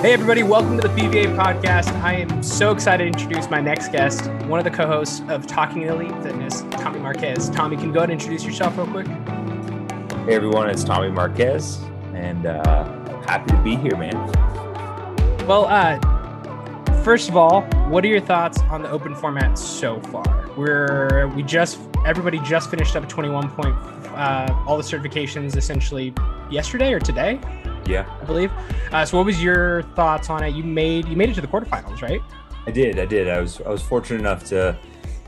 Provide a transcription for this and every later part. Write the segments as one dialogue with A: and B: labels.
A: Hey, everybody, welcome to the PVA podcast. I am so excited to introduce my next guest, one of the co hosts of Talking Elite Fitness, Tommy Marquez. Tommy, can you go ahead and introduce yourself real quick?
B: Hey, everyone, it's Tommy Marquez, and uh, happy to be here, man.
A: Well, uh, first of all, what are your thoughts on the open format so far? We're, we just, everybody just finished up 21 point, uh, all the certifications essentially yesterday or today?
B: Yeah,
A: I believe. Uh, so, what was your thoughts on it? You made you made it to the quarterfinals, right?
B: I did. I did. I was I was fortunate enough to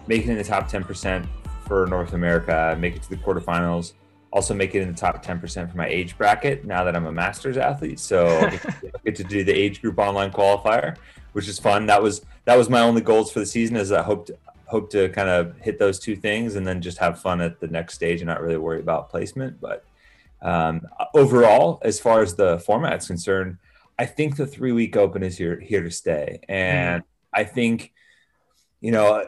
B: make it in the top ten percent for North America. Make it to the quarterfinals. Also, make it in the top ten percent for my age bracket. Now that I'm a masters athlete, so I get to do the age group online qualifier, which is fun. That was that was my only goals for the season. Is I hoped hope to kind of hit those two things and then just have fun at the next stage and not really worry about placement. But um, overall, as far as the format is concerned, I think the three week open is here here to stay, and mm-hmm. I think, you know,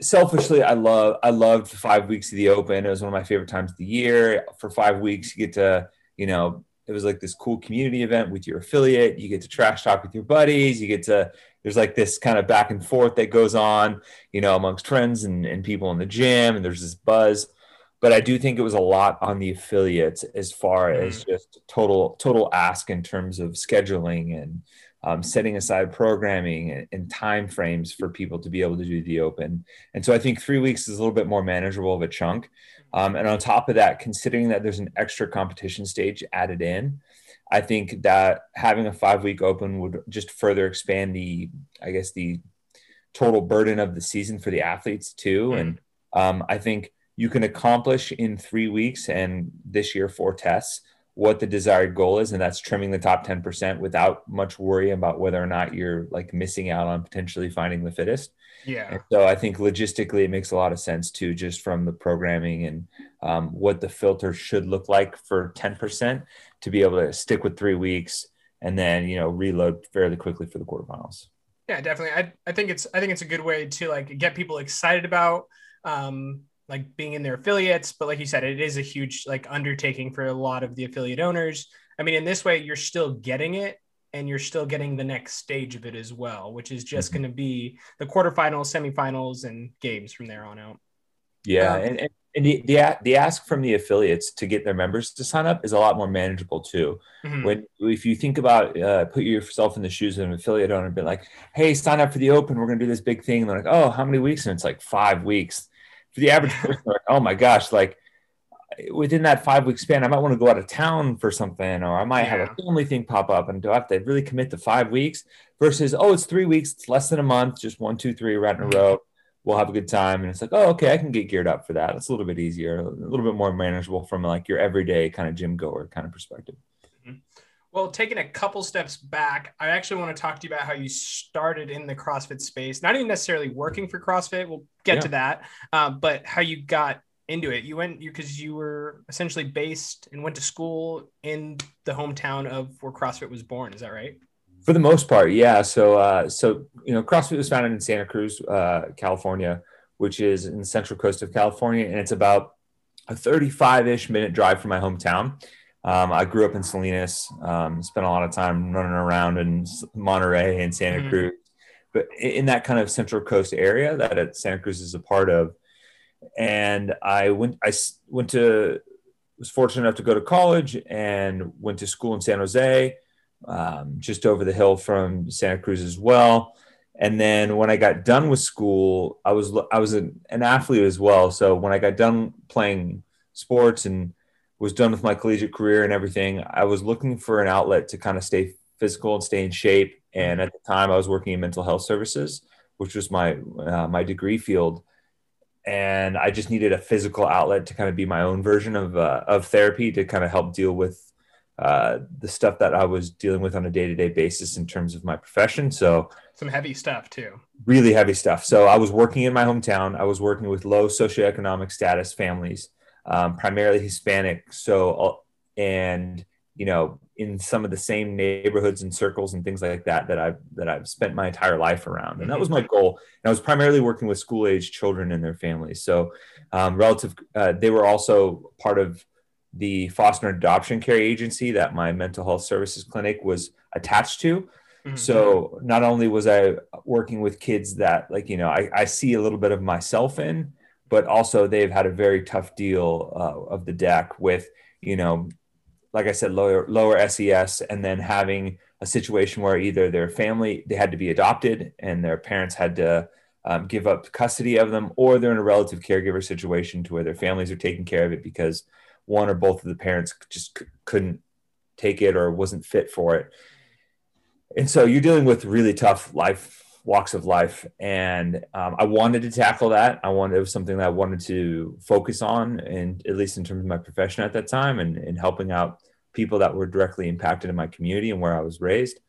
B: selfishly, I love I loved five weeks of the open. It was one of my favorite times of the year. For five weeks, you get to, you know, it was like this cool community event with your affiliate. You get to trash talk with your buddies. You get to there's like this kind of back and forth that goes on, you know, amongst friends and, and people in the gym, and there's this buzz but I do think it was a lot on the affiliates as far mm-hmm. as just total total ask in terms of scheduling and um, setting aside programming and, and, time frames for people to be able to do the open. And so I think three weeks is a little bit more manageable of a chunk. Um, and on top of that, considering that there's an extra competition stage added in, I think that having a five week open would just further expand the, I guess, the total burden of the season for the athletes too. Mm-hmm. And um, I think you can accomplish in three weeks and this year four tests what the desired goal is and that's trimming the top 10% without much worry about whether or not you're like missing out on potentially finding the fittest.
A: Yeah. And
B: so i think logistically it makes a lot of sense too just from the programming and um, what the filter should look like for 10% to be able to stick with three weeks and then you know reload fairly quickly for the quarterfinals.
A: Yeah definitely. I, I think it's i think it's a good way to like get people excited about um, like being in their affiliates but like you said it is a huge like undertaking for a lot of the affiliate owners. I mean in this way you're still getting it and you're still getting the next stage of it as well which is just mm-hmm. going to be the quarterfinals semifinals and games from there on out.
B: Yeah um, and, and, and the, the, the ask from the affiliates to get their members to sign up is a lot more manageable too. Mm-hmm. when if you think about uh, put yourself in the shoes of an affiliate owner and be like hey sign up for the open we're going to do this big thing and they're like oh how many weeks? And it's like five weeks for the average person, like, oh my gosh, like within that five week span, I might want to go out of town for something, or I might yeah. have a family thing pop up, and do I have to really commit to five weeks versus oh, it's three weeks, it's less than a month, just one, two, three, right in a row. We'll have a good time, and it's like, oh, okay, I can get geared up for that. It's a little bit easier, a little bit more manageable from like your everyday kind of gym goer kind of perspective.
A: Well, taking a couple steps back, I actually want to talk to you about how you started in the CrossFit space. Not even necessarily working for CrossFit. We'll get yeah. to that, uh, but how you got into it. You went because you, you were essentially based and went to school in the hometown of where CrossFit was born. Is that right?
B: For the most part, yeah. So, uh, so you know, CrossFit was founded in Santa Cruz, uh, California, which is in the central coast of California, and it's about a 35-ish minute drive from my hometown. Um, I grew up in Salinas, um, spent a lot of time running around in Monterey and Santa mm-hmm. Cruz, but in that kind of Central Coast area that Santa Cruz is a part of. And I went, I went to, was fortunate enough to go to college and went to school in San Jose, um, just over the hill from Santa Cruz as well. And then when I got done with school, I was I was an, an athlete as well. So when I got done playing sports and was done with my collegiate career and everything, I was looking for an outlet to kind of stay physical and stay in shape. And at the time, I was working in mental health services, which was my uh, my degree field. And I just needed a physical outlet to kind of be my own version of uh, of therapy to kind of help deal with uh, the stuff that I was dealing with on a day to day basis in terms of my profession. So
A: some heavy stuff too.
B: Really heavy stuff. So I was working in my hometown. I was working with low socioeconomic status families um, primarily Hispanic. So, uh, and you know, in some of the same neighborhoods and circles and things like that that I've that I've spent my entire life around, and that was my mm-hmm. goal. And I was primarily working with school age children and their families. So, um, relative, uh, they were also part of the foster and adoption care agency that my mental health services clinic was attached to. Mm-hmm. So not only was I working with kids that like, you know, I, I see a little bit of myself in, but also they've had a very tough deal uh, of the deck with, you know, like I said, lower, lower SES and then having a situation where either their family, they had to be adopted and their parents had to um, give up custody of them, or they're in a relative caregiver situation to where their families are taking care of it because one or both of the parents just c- couldn't take it or wasn't fit for it. And so you're dealing with really tough life walks of life, and um, I wanted to tackle that. I wanted it was something that I wanted to focus on, and at least in terms of my profession at that time, and, and helping out people that were directly impacted in my community and where I was raised.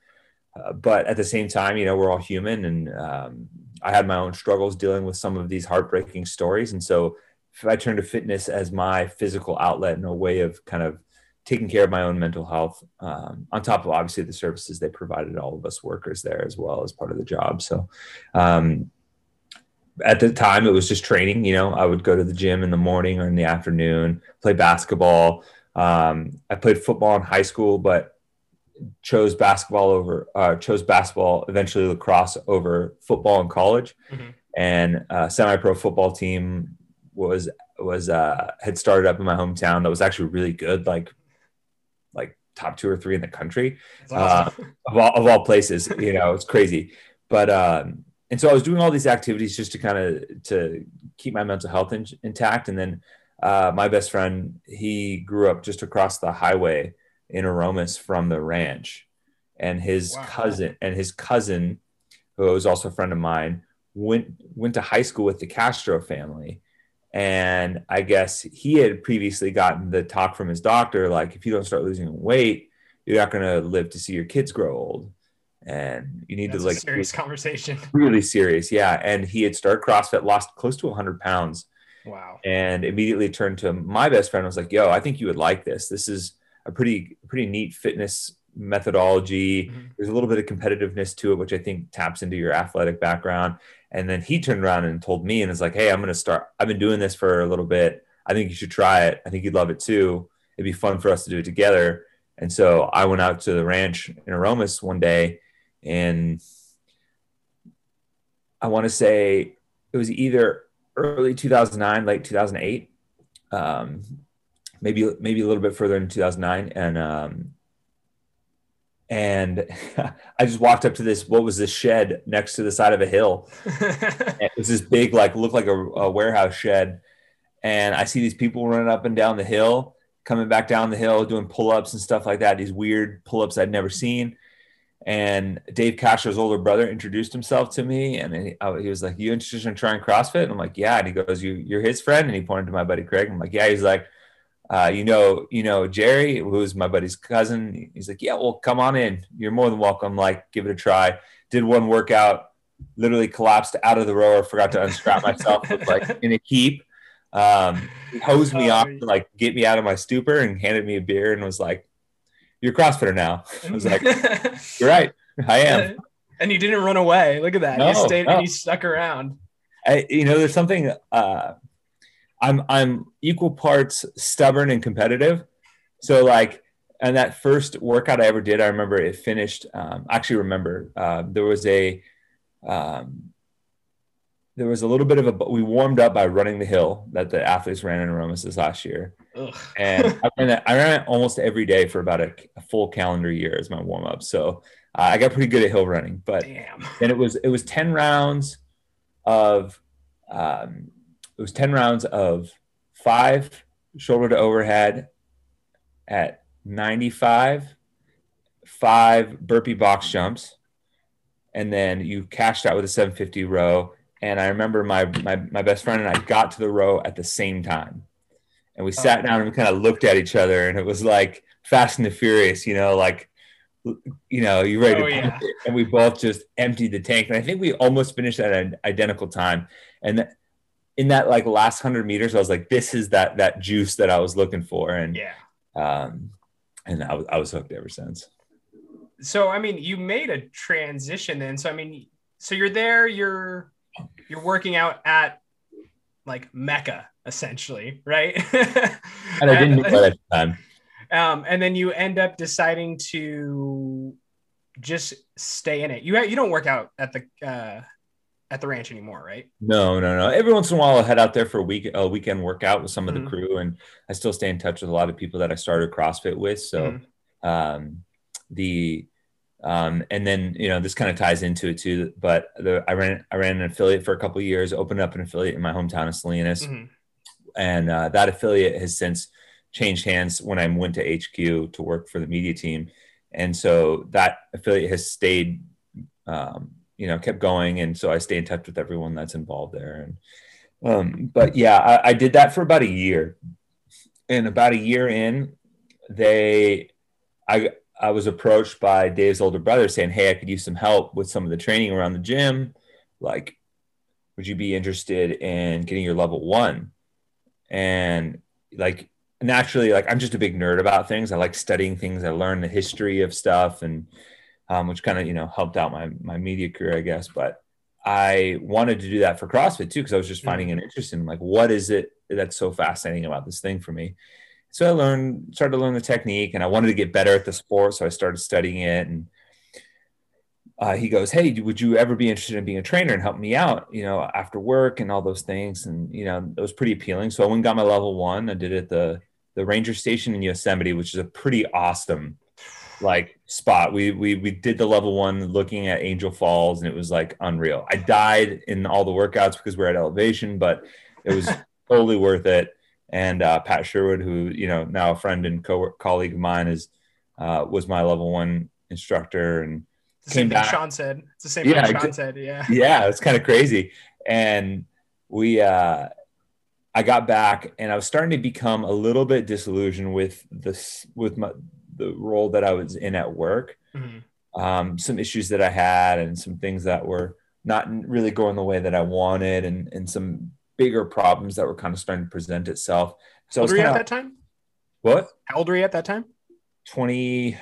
B: Uh, but at the same time, you know, we're all human, and um, I had my own struggles dealing with some of these heartbreaking stories. And so, I turn to fitness as my physical outlet and a way of kind of taking care of my own mental health, um, on top of obviously the services they provided all of us workers there as well as part of the job. So, um, at the time, it was just training. You know, I would go to the gym in the morning or in the afternoon, play basketball. Um, I played football in high school, but chose basketball over uh, chose basketball eventually lacrosse over football in college mm-hmm. and uh, semi-pro football team was was uh, had started up in my hometown that was actually really good like like top two or three in the country. Uh, of, all, of all places you know it's crazy. But um, and so i was doing all these activities just to kind of to keep my mental health in, intact. And then uh, my best friend he grew up just across the highway in Aromas from the ranch, and his wow. cousin and his cousin, who was also a friend of mine, went went to high school with the Castro family, and I guess he had previously gotten the talk from his doctor like if you don't start losing weight, you're not going to live to see your kids grow old. And you need
A: That's
B: to like
A: serious conversation.
B: really serious yeah. And he had started crossfit lost close to 100 pounds.
A: Wow.
B: And immediately turned to my best friend I was like yo i think you would like this. This is a pretty pretty neat fitness methodology. Mm-hmm. There's a little bit of competitiveness to it, which I think taps into your athletic background. And then he turned around and told me and is like, "Hey, I'm going to start. I've been doing this for a little bit. I think you should try it. I think you'd love it too. It'd be fun for us to do it together." And so I went out to the ranch in Aromas one day, and I want to say it was either early 2009, late 2008. Um, maybe maybe a little bit further in 2009 and um and I just walked up to this what was this shed next to the side of a hill it was this big like looked like a, a, warehouse shed and I see these people running up and down the hill coming back down the hill doing pull-ups and stuff like that these weird pull-ups I'd never seen and Dave Castro's older brother introduced himself to me, and he, he, was like, "You interested in trying CrossFit?" And I'm like, "Yeah." And he goes, "You, you're his friend?" And he pointed to my buddy Craig. I'm like, "Yeah." He's like, uh, you know, you know, Jerry, who's my buddy's cousin. He's like, yeah, well, come on in. You're more than welcome. Like, give it a try. Did one workout, literally collapsed out of the rower, forgot to unstrap myself, like in a heap. Um, he hosed me off to like get me out of my stupor and handed me a beer and was like, "You're a CrossFitter now." I was like, "You're right, I am."
A: And you didn't run away. Look at that. No, you stayed no. and you stuck around.
B: I, you know, there's something. Uh, I'm I'm equal parts stubborn and competitive. So like, and that first workout I ever did, I remember it finished. Um, actually, remember uh, there was a um, there was a little bit of a we warmed up by running the hill that the athletes ran in Aromas this last year, and I ran that I ran it almost every day for about a, a full calendar year as my warm up. So uh, I got pretty good at hill running, but
A: Damn.
B: then it was it was ten rounds of um, it was 10 rounds of five shoulder to overhead at 95, five burpee box jumps, and then you cashed out with a 750 row. And I remember my, my, my best friend and I got to the row at the same time. And we sat down and we kind of looked at each other, and it was like Fast and the Furious, you know, like you know, you ready oh, to yeah. and we both just emptied the tank. And I think we almost finished at an identical time. And in that like last hundred meters, I was like, this is that that juice that I was looking for, and
A: yeah,
B: um, and I was I was hooked ever since.
A: So I mean, you made a transition then. So I mean, so you're there, you're you're working out at like Mecca essentially, right?
B: and I didn't know that at the time.
A: Um, and then you end up deciding to just stay in it. You you don't work out at the uh, at the ranch anymore, right?
B: No, no, no. Every once in a while, I'll head out there for a week, a weekend workout with some of
A: Mhm.
B: the crew, and I still stay in touch with a lot of people that I started CrossFit with. So,
A: Mhm.
B: um, the um, and then you know this kind of ties into it too. But the I ran I ran an affiliate for a couple of years, opened up an affiliate in my hometown of Salinas,
A: Mhm.
B: and uh, that affiliate has since changed hands when I went to HQ to work for the media team, and so that affiliate has stayed, um, you know, kept going, and so I stay in touch with everyone that's involved there. And um, but yeah, I, I did that for about a year, and about a year in, they, I. I was approached by Dave's older brother saying, Hey, I could use some help with some of the training around the gym. Like, would you be interested in getting your level one? And like, naturally, like, I'm just a big nerd about things. I like studying things. I learn the history of stuff and, um, which kind of, you know, helped out my, my media career, I guess. But I wanted to do that for CrossFit too, because I was just finding an interest in like, what is it that's so fascinating about this thing for me? so I learned, started to learn the technique, and I wanted to get better at the sport. So I started studying it. And uh, he goes, "Hey, would you ever be interested in being a trainer and help me out? You know, after work and all those things." And you know, it was pretty appealing. So I went and got my level one. I did it at the the ranger station in Yosemite, which is a pretty awesome like spot. We we we did the level one looking at Angel Falls, and it was like unreal. I died in all the workouts because we're at elevation, but it was totally worth it and uh, Pat Sherwood, who you know now a friend and co- colleague of mine, is uh, was my level one instructor, and
A: the same thing
B: back.
A: Sean said. It's the same
B: Yeah,
A: thing Sean said. Yeah.
B: yeah, it's kind of crazy. And we, uh, I got back, and I was starting to become a little bit disillusioned with this with my the role that I was in at work.
A: Mhm.
B: Um, some issues that I had, and some things that were not really going the way that I wanted, and and some bigger problems that were kind of starting to present itself. So
A: How old were you at that time?
B: what
A: How old were you at that time?
B: 20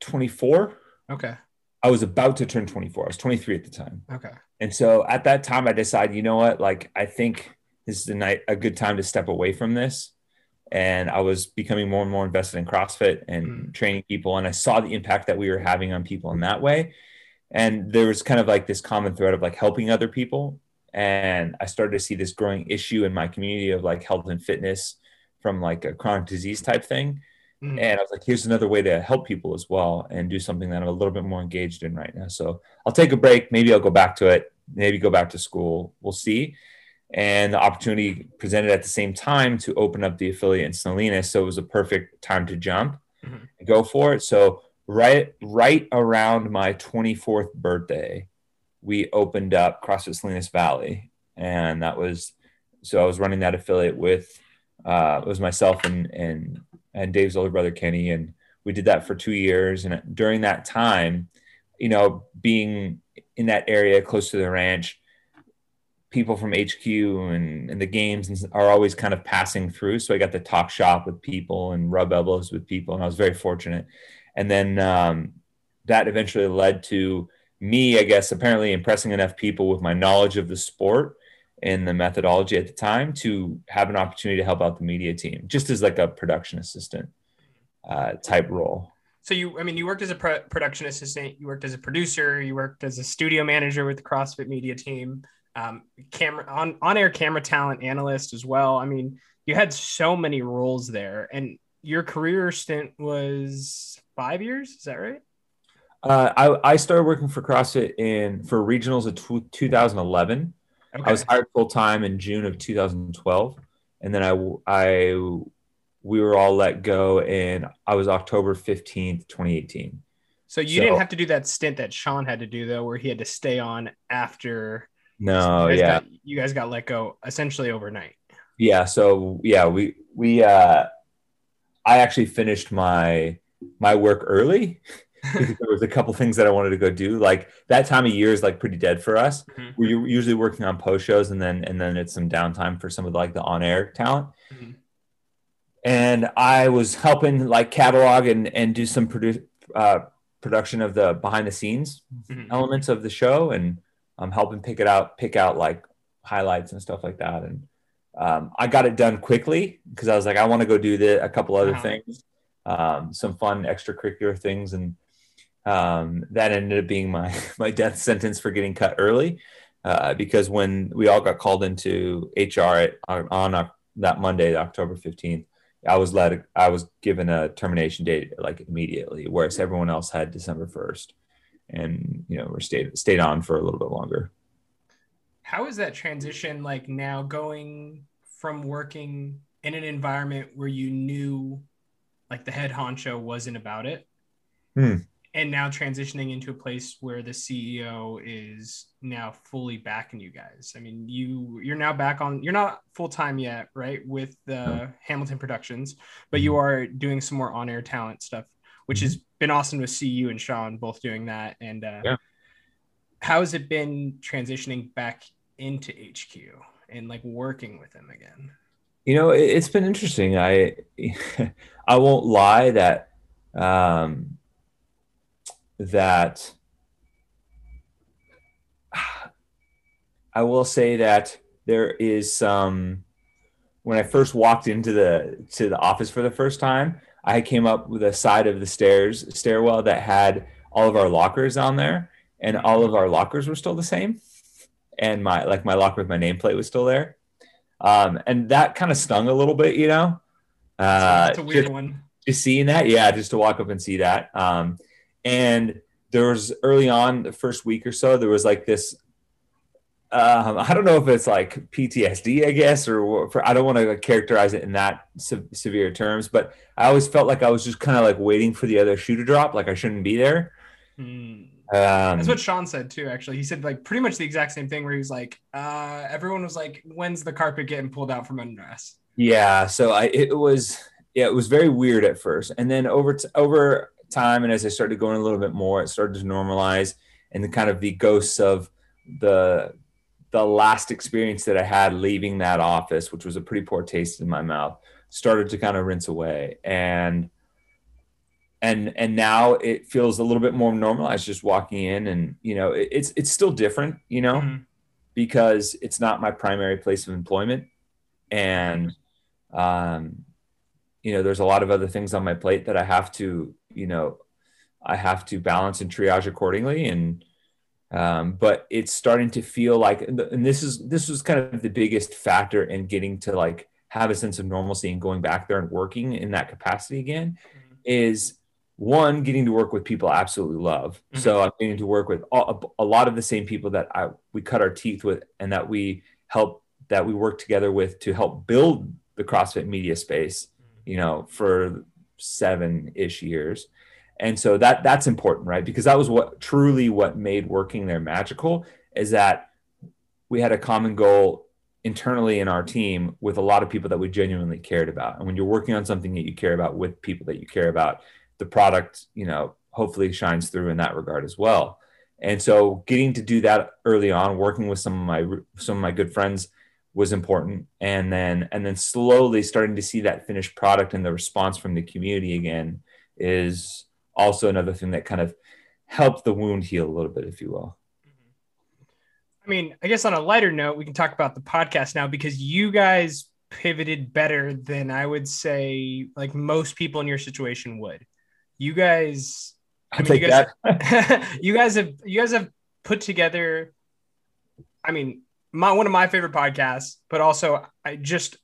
B: 24
A: Okay.
B: i was about to turn 24 i was 23 at the time
A: Okay.
B: and so at that time i decided you know what like i think this is a night a good time to step away from this and i was becoming more and more invested in crossfit and
A: Mm.
B: training people and i saw the impact that we were having on people in that way and there was kind of like this common thread of like helping other people and i started to see this growing issue in my community of like health and fitness from like a chronic disease type thing
A: Mhm.
B: and I was like, here's another way to help people as well and do something that I'm a little bit more engaged in right now. So I'll take a break. Maybe I'll go back to it. Maybe go back to school. We'll see. And the opportunity presented at the same time to open up the affiliate in Salinas. So it was a perfect time to jump
A: Mhm.
B: and go for it. So right, right around my 24th birthday, we opened up CrossFit Salinas Valley. And that was, so I was running that affiliate with, uh, it was myself and, and and Dave's older brother Kenny, and we did that for two years. And during that time, you know, being in that area close to the ranch, people from HQ and, and the games are always kind of passing through. So I got to talk shop with people and rub elbows with people, and I was very fortunate. And then um, that eventually led to me, I guess, apparently impressing enough people with my knowledge of the sport and the methodology at the time to have an opportunity to help out the media team, just as like a production assistant uh, type role.
A: So you, I mean, you worked as a pro- production assistant, you worked as a producer, you worked as a studio manager with the CrossFit media team, um, camera on on air camera talent analyst as well. I mean, you had so many roles there, and your career stint was five years. Is that right?
B: Uh, I, I started working for CrossFit in for regionals of tw 2011.
A: Okay.
B: I was hired full time in June of 2012, and then I I we were all let go, and I was October 15th, 2018.
A: so you
B: so-
A: didn't have to do that stint that Sean had to do though, where he had to stay on after.
B: No,
A: you guys
B: Oh, yeah,
A: got, you guys got let go essentially overnight.
B: yeah. So yeah, we we uh, I actually finished my my work early because there was a couple things that I wanted to go do. Like that time of year is like pretty dead for us.
A: Mhm.
B: We're usually working on post shows, and then and then it's some downtime for some of the, like the on air talent.
A: Mhm.
B: And I was helping like catalog and and do some produ- uh, production of the behind the scenes
A: Mhm.
B: elements of the show, and I'm helping pick it out, pick out like highlights and stuff like that. And um, I got it done quickly because I was like, I want to go do the, a couple other
A: Uh-huh.
B: things. um, some fun extracurricular things, and um, that ended up being my my death sentence for getting cut early. Uh, because when we all got called into HR at, on, on that Monday, October 15th, I was led, I was given a termination date like immediately, whereas everyone else had December 1st and, you know, we're stayed, stayed on for a little bit longer.
A: How is that transition like now going from working in an environment where you knew like the head honcho wasn't about it
B: hmm
A: and now transitioning into a place where the CEO is now fully backing you guys. I mean, you you're now back on. You're not full time yet, right, with the Hamilton Productions, but you are doing some more on air talent stuff, which mm-hmm. has been awesome to see you and Sean both doing that. And uh,
B: yeah.
A: how has it been transitioning back into HQ and like working with him again?
B: You know, it's been interesting. I I won't lie that. Um, that I will say that there is some when I first walked into the to the office for the first time, I came up with a side of the stairs stairwell that had all of our lockers on there, and all of our lockers were still the same, and my like my locker with my nameplate was still there, um, and that kind of stung a little bit, you know.
A: Uh, That's a weird
B: just,
A: one.
B: Just seeing that, yeah, just to walk up and see that. Um, and there was early on the first week or so there was like this um, I don't know if it's like PTSD, I guess, or for, I don't want to characterize it in that se- severe terms, but I always felt like I was just kind of like waiting for the other shoe to drop, like I shouldn't be there.
A: Mm. Um, That's what Sean said too. Actually, he said like pretty much the exact same thing, where he was like, uh, everyone was like, "When's the carpet getting pulled out from under us?"
B: Yeah, so I it was yeah it was very weird at first, and then over t- over time and as I started going a little bit more, it started to normalize and the kind of the ghosts of the the last experience that I had leaving that office, which was a pretty poor taste in my mouth, started to kind of rinse away. And and and now it feels a little bit more normalized just walking in and you know it, it's it's still different you know mm-hmm. because it's not my primary place of employment and um you know there's a lot of other things on my plate that i have to you know i have to balance and triage accordingly and um, but it's starting to feel like and this is this was kind of the biggest factor in getting to like have a sense of normalcy and going back there and working in that capacity again mm-hmm. is one getting to work with people I absolutely love mm-hmm. so i'm getting to work with a, a lot of the same people that i we cut our teeth with and that we help that we work together with to help build the crossfit media space you know for seven ish years. And so that that's important, right? Because that was what truly what made working there magical is that we had a common goal internally in our team with a lot of people that we genuinely cared about. And when you're working on something that you care about with people that you care about, the product, you know, hopefully shines through in that regard as well. And so getting to do that early on, working with some of my some of my good friends was important and then and then slowly starting to see that finished product and the response from the community again is also another thing that kind of helped the wound heal a little bit if you will.
A: I mean i guess on a lighter note we can talk about the podcast now because you guys pivoted better than i would say like most people in your situation would. You guys
B: i mean, you guys,
A: you guys have you guys have put together i mean my one of my favorite podcasts, but also I just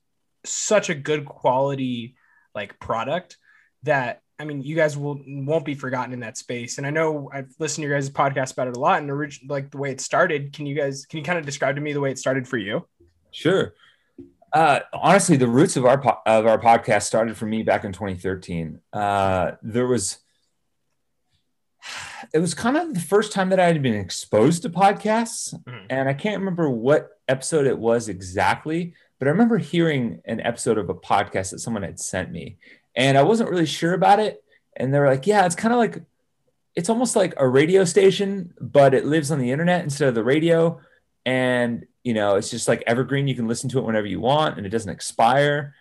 A: such a good quality like product that I mean you guys will won't be forgotten in that space. And I know I've listened to your guys' podcast about it a lot and originally like the way it started. Can you guys can you kind of describe to me the way it started for you?
B: Sure. Uh, honestly, the roots of our po- of our podcast started for me back in 2013. Uh, there was it was kind of the first time that I had been exposed to podcasts. Mm-hmm. And I can't remember what episode it was exactly, but I remember hearing an episode of a podcast that someone had sent me. And I wasn't really sure about it. And they were like, yeah, it's kind of like, it's almost like a radio station, but it lives on the internet instead of the radio. And, you know, it's just like evergreen. You can listen to it whenever you want and it doesn't expire.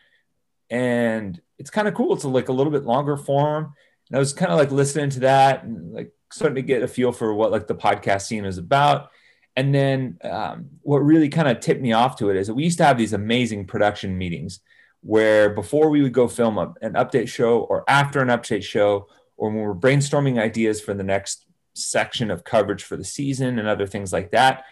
B: And it's kind of cool. It's like a little bit longer form. And I was kind of like listening to that and like starting to get a feel for what like the podcast scene is about. And then um, what really kind of tipped me off to it is that we used to have these amazing production meetings where before we would go film a, an update show or after an update show or when we're brainstorming ideas for the next section of coverage for the season and other things like that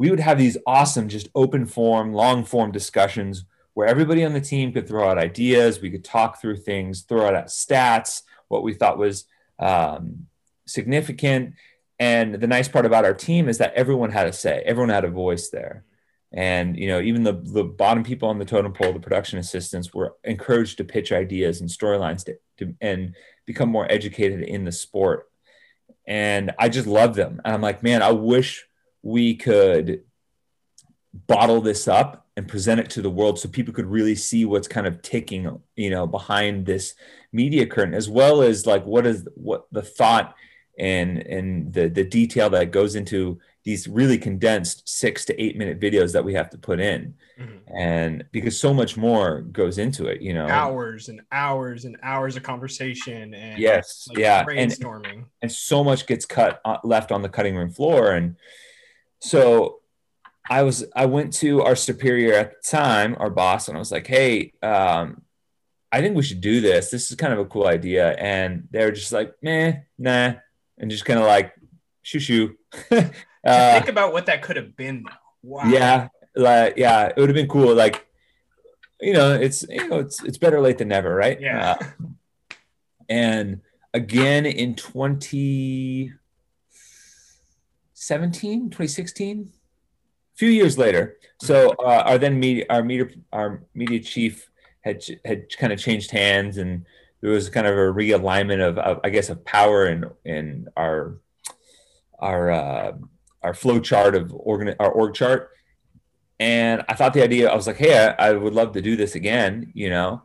B: we would have these awesome just open form long form discussions where everybody on the team could throw out ideas. We could talk through things throw out stats what we thought was um, significant. And the nice part about our team is that everyone had a say everyone had a voice there and you know even the the bottom people on the totem pole the production assistants were encouraged to pitch ideas and storylines to, to, and become more educated in the sport. And i just love them. And i'm like man i wish we could bottle this up and present it to the world so people could really see what's kind of ticking you know behind this media curtain as well as like what is what the thought and and the the detail that goes into these really condensed six to eight minute videos that we have to put in. Mm-hmm. and because so much more goes into it you know?
A: Hours and hours and hours of conversation and
B: yes like yeah brainstorming. and, and so much gets cut uh, left on the cutting room floor. And so i was i went to our superior at the time our boss and i was like hey um, i think we should do this. This is kind of a cool idea. And they're just like meh nah and just kind of like shoo shoo
A: Uh, think about what that could have been. Though.
B: Wow. Yeah, like yeah, it would have been cool. Like, you know, it's you know, it's it's better late than never, right?
A: Yeah. Uh,
B: and again in 2017, 2016, a few years later. So uh, our then media, our media, our media chief had had kind of changed hands, and there was kind of a realignment of, of I guess, of power in in our our uh, our flow chart of organ our org chart. And I thought the idea, I was like, hey, I, I would love to do this again, you know.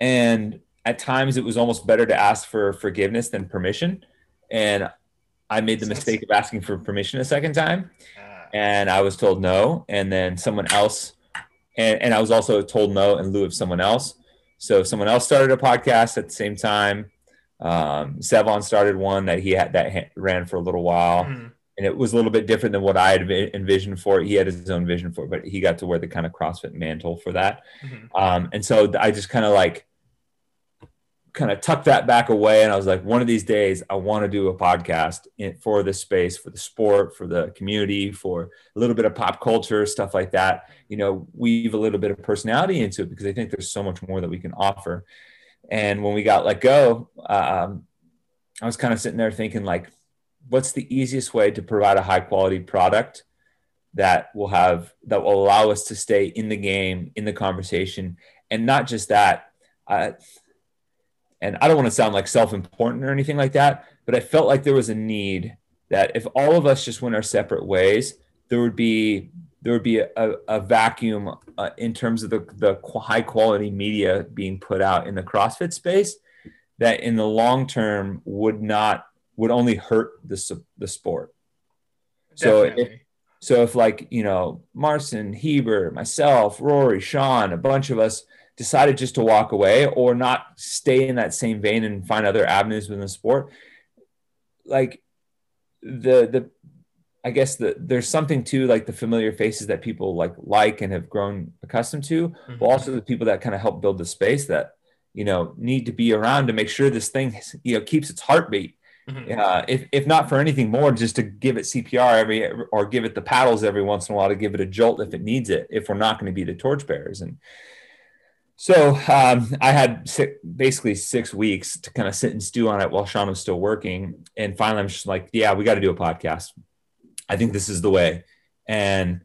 B: And at times it was almost better to ask for forgiveness than permission. And I made the mistake of asking for permission a second time. Ah. And I was told no. And then someone else, and, and I was also told no in lieu of someone else. So someone else started a podcast at the same time. Um, Sevan started one that he had that ran for a little while. Mm-hmm and it was a little bit different than what I had envisioned for it. He had his own vision for it, but he got to wear the kind of CrossFit mantle for that. Mm-hmm. Um, and so I just kind of like kind of tucked that back away. And I was like, one of these days, I want to do a podcast in, for this space, for the sport, for the community, for a little bit of pop culture, stuff like that. You know, weave a little bit of personality into it because I think there's so much more that we can offer. And when we got let go, um, I was kind of sitting there thinking, like, what's the easiest way to provide a high quality product that will have that will allow us to stay in the game in the conversation? And not just that uh, and i don't want to sound like self-important or anything like that but i felt like there was a need that if all of us just went our separate ways there would be there would be a, a vacuum uh, in terms of the, the high quality media being put out in the crossfit space that in the long term would not would only hurt the the sport. So if, so if like you know Marston, Heber, myself, Rory, Sean, a bunch of us decided just to walk away or not stay in that same vein and find other avenues within the sport, like the the I guess the, there's something to like the familiar faces that people like like and have grown accustomed to, mm-hmm. but also the people that kind of help build the space that you know need to be around to make sure this thing you know keeps its heartbeat Mm-hmm. Uh, if, if not for anything more, just to give it CPR every or give it the paddles every once in a while to give it a jolt if it needs it. If we're not going to be the torchbearers, and so um, I had six, basically six weeks to kind of sit and stew on it while Sean was still working, and finally I'm just like, yeah, we got to do a podcast. I think this is the way, and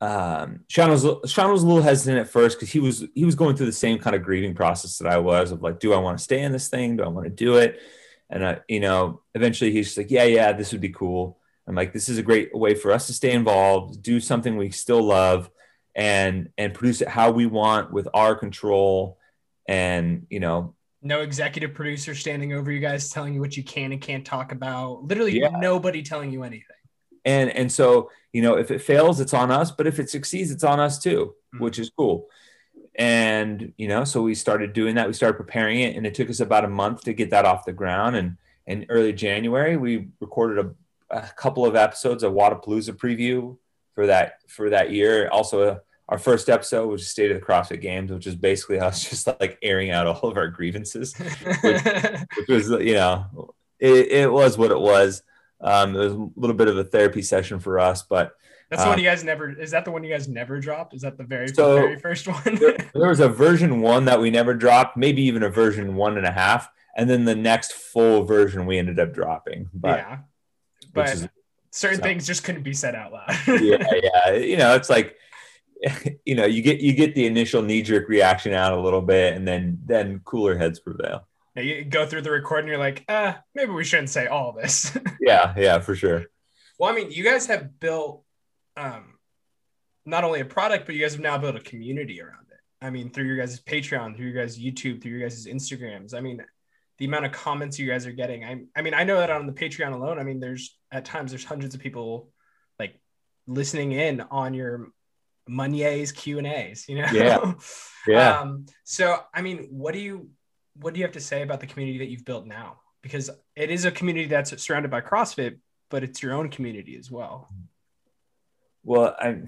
B: um, Sean was Sean was a little hesitant at first because he was he was going through the same kind of grieving process that I was of like, do I want to stay in this thing? Do I want to do it? And, uh, you know, eventually he's like, yeah, yeah, this would be cool. I'm like, this is a great way for us to stay involved, do something we still love and, and produce it how we want with our control. And, you know,
A: no executive producer standing over you guys telling you what you can and can't talk about. Literally yeah. nobody telling you anything.
B: And, and so, you know, if it fails, it's on us, but if it succeeds, it's on us too, mm-hmm. which is cool and you know so we started doing that. We started preparing it and it took us about a month to get that off the ground. And in early january we recorded a, a couple of episodes of Wodapalooza preview for that for that year. Also a, our first episode was State of the CrossFit Games, which is basically us just like airing out all of our grievances, which, which was, you know, it, it, was what it was. Um, it was a little bit of a therapy session for us, but
A: that's the um, one you guys never. Is that the one you guys never dropped? Is that the very so very first one?
B: there, there was a version one that we never dropped, maybe even a version one and a half, and then the next full version we ended up dropping. But,
A: yeah, but is, certain so. things just couldn't be said out loud.
B: yeah, yeah. You know, it's like you know, you get you get the initial knee jerk reaction out a little bit, and then then cooler heads prevail.
A: Yeah, you go through the recording, you're like, ah, maybe we shouldn't say all this.
B: yeah, yeah, for sure.
A: Well, I mean, you guys have built um, not only a product, but you guys have now built a community around it. I mean, through your guys' Patreon, through your guys' YouTube, through your guys' Instagrams. I mean, the amount of comments you guys are getting. I, I mean, I know that on the Patreon alone, I mean, there's at times there's hundreds of people like listening in on your Meunier's Q and A's, you know?
B: Yeah. Yeah. um,
A: so, I mean, what do you, what do you have to say about the community that you've built now? Because it is a community that's surrounded by CrossFit, but it's your own community as well.
B: Well, I,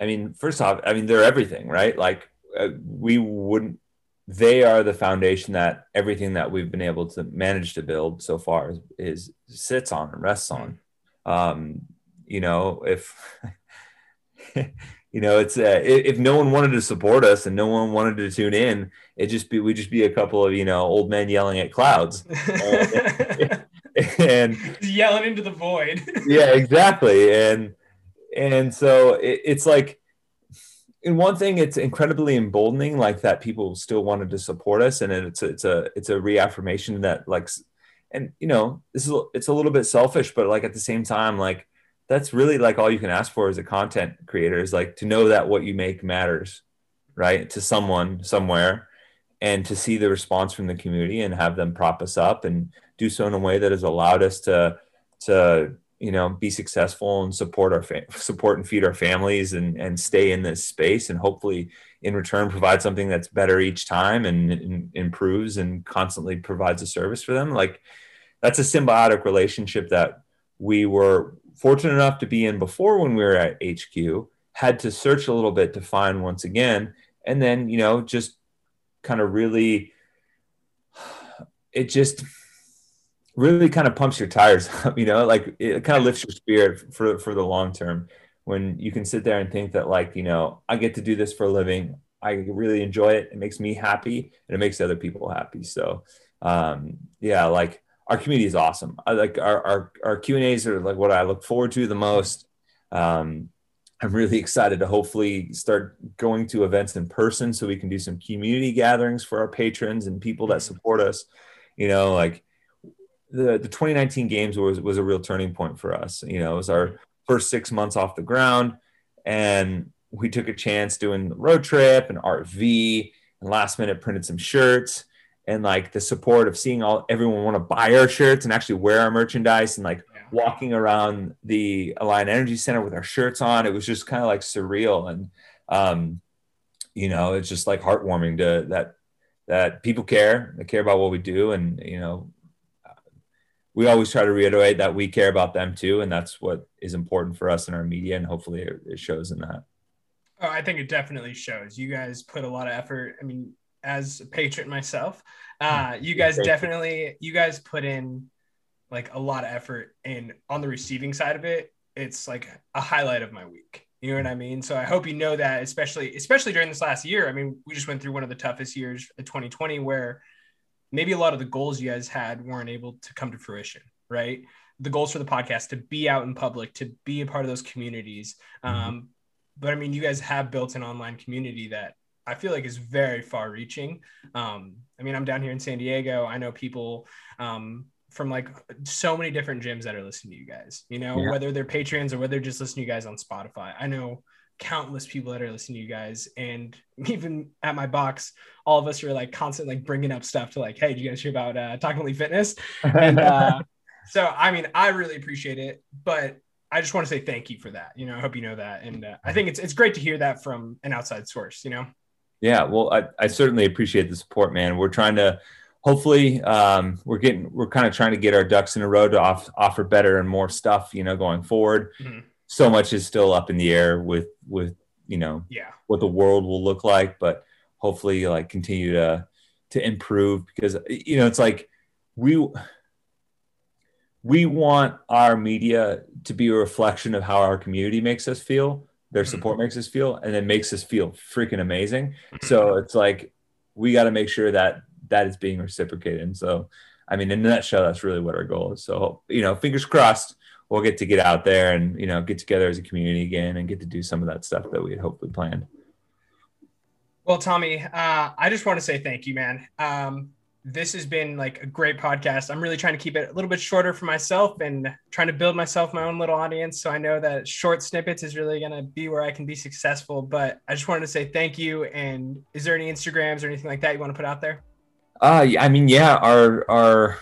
B: I mean, first off, I mean, they're everything, right? Like uh, we wouldn't, they are the foundation that everything that we've been able to manage to build so far is, is sits on and rests on. Um, you know, if you know, it's uh, if no one wanted to support us and no one wanted to tune in, it just be we just be a couple of you know old men yelling at clouds and,
A: and yelling into the void.
B: yeah, exactly, and and so it, it's like. In one thing, it's incredibly emboldening, like that people still wanted to support us, and it's a, it's a it's a reaffirmation that like, and you know, this is it's a little bit selfish, but like at the same time, like that's really like all you can ask for as a content creator is like to know that what you make matters right to someone somewhere and to see the response from the community and have them prop us up and do so in a way that has allowed us to to you know be successful and support our fam- support and feed our families and and stay in this space and hopefully in return provide something that's better each time and, and improves and constantly provides a service for them like that's a symbiotic relationship that we were fortunate enough to be in before when we were at HQ, had to search a little bit to find once again. And then, you know, just kind of really, it just really kind of pumps your tires up, you know, like it kind of lifts your spirit for, for the long term when you can sit there and think that, like, you know, I get to do this for a living. I really enjoy it. It makes me happy and it makes other people happy. So, um, yeah, like, our community is awesome. I like our our, our Q and A's are like what I look forward to the most. Um, I'm really excited to hopefully start going to events in person so we can do some community gatherings for our patrons and people that support us. You know, like the the 2019 games was was a real turning point for us. You know, it was our first six months off the ground, and we took a chance doing the road trip and RV, and last minute printed some shirts and like the support of seeing all everyone want to buy our shirts and actually wear our merchandise and like walking around the Alliant Energy Center with our shirts on. It was just kind of like surreal and um, you know, it's just like heartwarming to that that people care, they care about what we do, and you know, we always try to reiterate that we care about them too, and that's what is important for us in our media, and hopefully it shows in that.
A: Oh, I think it definitely shows. You guys put a lot of effort. I mean, as a patron myself, uh, you guys definitely you guys put in like a lot of effort and on the receiving side of it, it's like a highlight of my week. You know what I mean? So I hope you know that, especially especially during this last year. I mean, we just went through one of the toughest years, 2020, where maybe a lot of the goals you guys had weren't able to come to fruition, right? The goals for the podcast to be out in public, to be a part of those communities. Mm-hmm. Um, but I mean, you guys have built an online community that I feel like is very far reaching. Um, I mean, I'm down here in San Diego. I know people um, from like so many different gyms that are listening to you guys, you know, yeah. whether they're patrons or whether they're just listening to you guys on Spotify. I know countless people that are listening to you guys. And even at my box, all of us are like constantly like bringing up stuff to like, hey, do you guys hear about uh, Talking Elite Fitness? And uh, so, I mean, I really appreciate it. But I just want to say thank you for that. You know, I hope you know that. And uh, I think it's, it's great to hear that from an outside source, you know?
B: Yeah, well, I, I certainly appreciate the support, man. We're trying to hopefully um, we're getting we're kind of trying to get our ducks in a row to off, offer better and more stuff, you know, going forward. Mm-hmm. So much is still up in the air with with you know,
A: yeah,
B: what the world will look like, but hopefully like continue to to improve because you know it's like we we want our media to be a reflection of how our community makes us feel their mm-hmm. support makes us feel and it makes us feel freaking amazing. So it's like we got to make sure that that is being reciprocated. And so i mean in a nutshell that's really what our goal is. So you know fingers crossed we'll get to get out there and you know get together as a community again and get to do some of that stuff that we had hopefully planned
A: well tommy uh, i just want to say thank you man um, this has been like a great podcast. I'm really trying to keep it a little bit shorter for myself and trying to build myself my own little audience. So I know that short snippets is really going to be where I can be successful. But I just wanted to say thank you. And is there any Instagrams or anything like that you want to put out there?
B: Uh, I mean, yeah, our, our,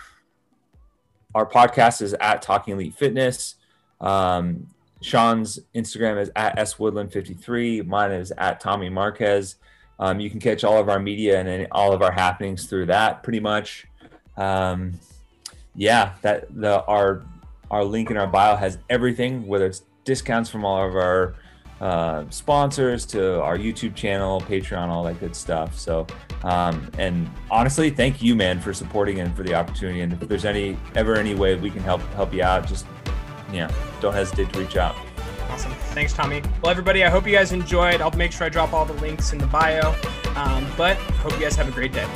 B: our podcast is at Talking Elite Fitness. Um, Sean's Instagram is at swoodland53. Mine is at Tommy Marquez. Um, you can catch all of our media and all of our happenings through that pretty much. Um, yeah, that the our our link in our bio has everything, whether it's discounts from all of our uh, sponsors to our YouTube channel, Patreon, all that good stuff. So, um, and honestly, thank you, man, for supporting and for the opportunity. And if there's any ever any way we can help help you out, just yeah, don't hesitate to reach out.
A: Awesome. Thanks, Tommy. Well, everybody, I hope you guys enjoyed. I'll make sure I drop all the links in the bio. Um, but hope you guys have a great day.